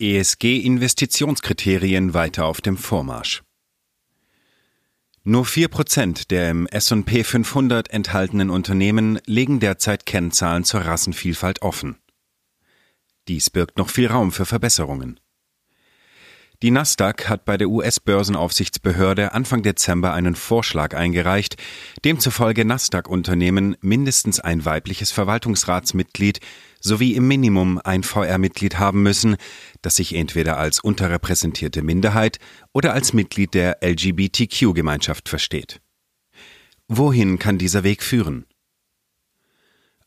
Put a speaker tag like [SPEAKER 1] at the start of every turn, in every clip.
[SPEAKER 1] ESG-Investitionskriterien weiter auf dem Vormarsch. Nur vier Prozent der im S&P 500 enthaltenen Unternehmen legen derzeit Kennzahlen zur Rassenvielfalt offen. Dies birgt noch viel Raum für Verbesserungen. Die Nasdaq hat bei der US-Börsenaufsichtsbehörde Anfang Dezember einen Vorschlag eingereicht, demzufolge Nasdaq-Unternehmen mindestens ein weibliches Verwaltungsratsmitglied sowie im Minimum ein VR-Mitglied haben müssen, das sich entweder als unterrepräsentierte Minderheit oder als Mitglied der LGBTQ-Gemeinschaft versteht. Wohin kann dieser Weg führen?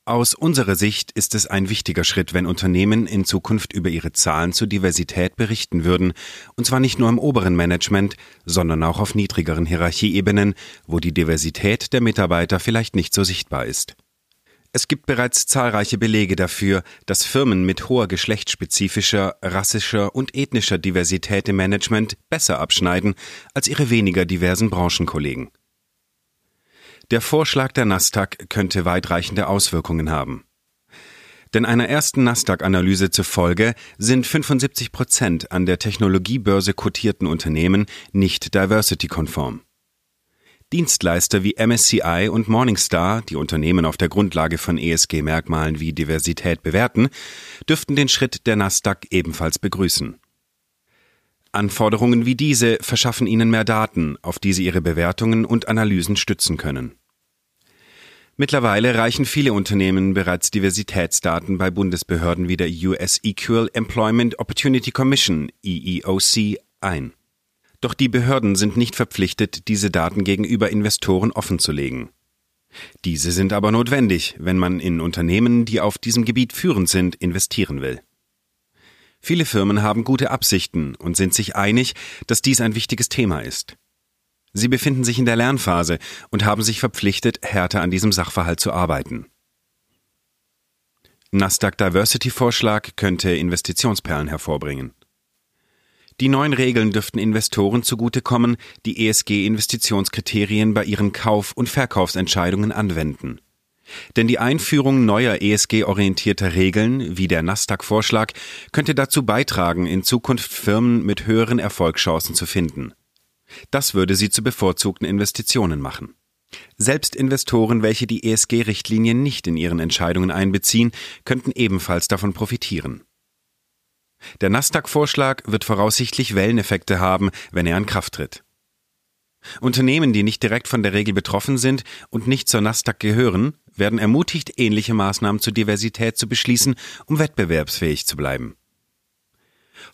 [SPEAKER 1] Aus unserer Sicht ist es ein wichtiger Schritt, wenn Unternehmen in Zukunft über ihre Zahlen zur Diversität berichten würden, und zwar nicht nur im oberen Management, sondern auch auf niedrigeren Hierarchieebenen, wo die Diversität der Mitarbeiter vielleicht nicht so sichtbar ist. Es gibt bereits zahlreiche Belege dafür, dass Firmen mit hoher geschlechtsspezifischer, rassischer und ethnischer Diversität im Management besser abschneiden als ihre weniger diversen Branchenkollegen. Der Vorschlag der Nasdaq könnte weitreichende Auswirkungen haben. Denn einer ersten Nasdaq-Analyse zufolge sind 75 Prozent an der Technologiebörse kotierten Unternehmen nicht diversity-konform. Dienstleister wie MSCI und Morningstar, die Unternehmen auf der Grundlage von ESG-Merkmalen wie Diversität bewerten, dürften den Schritt der Nasdaq ebenfalls begrüßen. Anforderungen wie diese verschaffen ihnen mehr Daten, auf die sie ihre Bewertungen und Analysen stützen können. Mittlerweile reichen viele Unternehmen bereits Diversitätsdaten bei Bundesbehörden wie der US Equal Employment Opportunity Commission EEOC ein. Doch die Behörden sind nicht verpflichtet, diese Daten gegenüber Investoren offenzulegen. Diese sind aber notwendig, wenn man in Unternehmen, die auf diesem Gebiet führend sind, investieren will. Viele Firmen haben gute Absichten und sind sich einig, dass dies ein wichtiges Thema ist. Sie befinden sich in der Lernphase und haben sich verpflichtet, härter an diesem Sachverhalt zu arbeiten. Nasdaq Diversity Vorschlag könnte Investitionsperlen hervorbringen. Die neuen Regeln dürften Investoren zugutekommen, die ESG-Investitionskriterien bei ihren Kauf- und Verkaufsentscheidungen anwenden. Denn die Einführung neuer ESG-orientierter Regeln, wie der Nasdaq-Vorschlag, könnte dazu beitragen, in Zukunft Firmen mit höheren Erfolgschancen zu finden. Das würde sie zu bevorzugten Investitionen machen. Selbst Investoren, welche die ESG-Richtlinien nicht in ihren Entscheidungen einbeziehen, könnten ebenfalls davon profitieren. Der Nasdaq-Vorschlag wird voraussichtlich Welleneffekte haben, wenn er in Kraft tritt. Unternehmen, die nicht direkt von der Regel betroffen sind und nicht zur Nasdaq gehören, werden ermutigt, ähnliche Maßnahmen zur Diversität zu beschließen, um wettbewerbsfähig zu bleiben.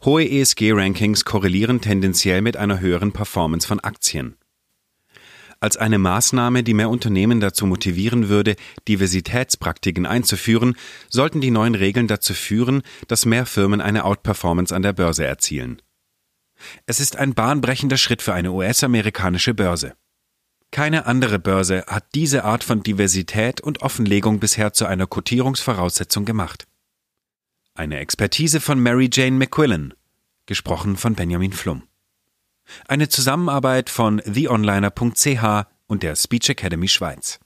[SPEAKER 1] Hohe ESG-Rankings korrelieren tendenziell mit einer höheren Performance von Aktien. Als eine Maßnahme, die mehr Unternehmen dazu motivieren würde, Diversitätspraktiken einzuführen, sollten die neuen Regeln dazu führen, dass mehr Firmen eine Outperformance an der Börse erzielen. Es ist ein bahnbrechender Schritt für eine US-amerikanische Börse. Keine andere Börse hat diese Art von Diversität und Offenlegung bisher zu einer Kotierungsvoraussetzung gemacht. Eine Expertise von Mary Jane McQuillan, gesprochen von Benjamin Flum. Eine Zusammenarbeit von theonliner.ch und der Speech Academy Schweiz.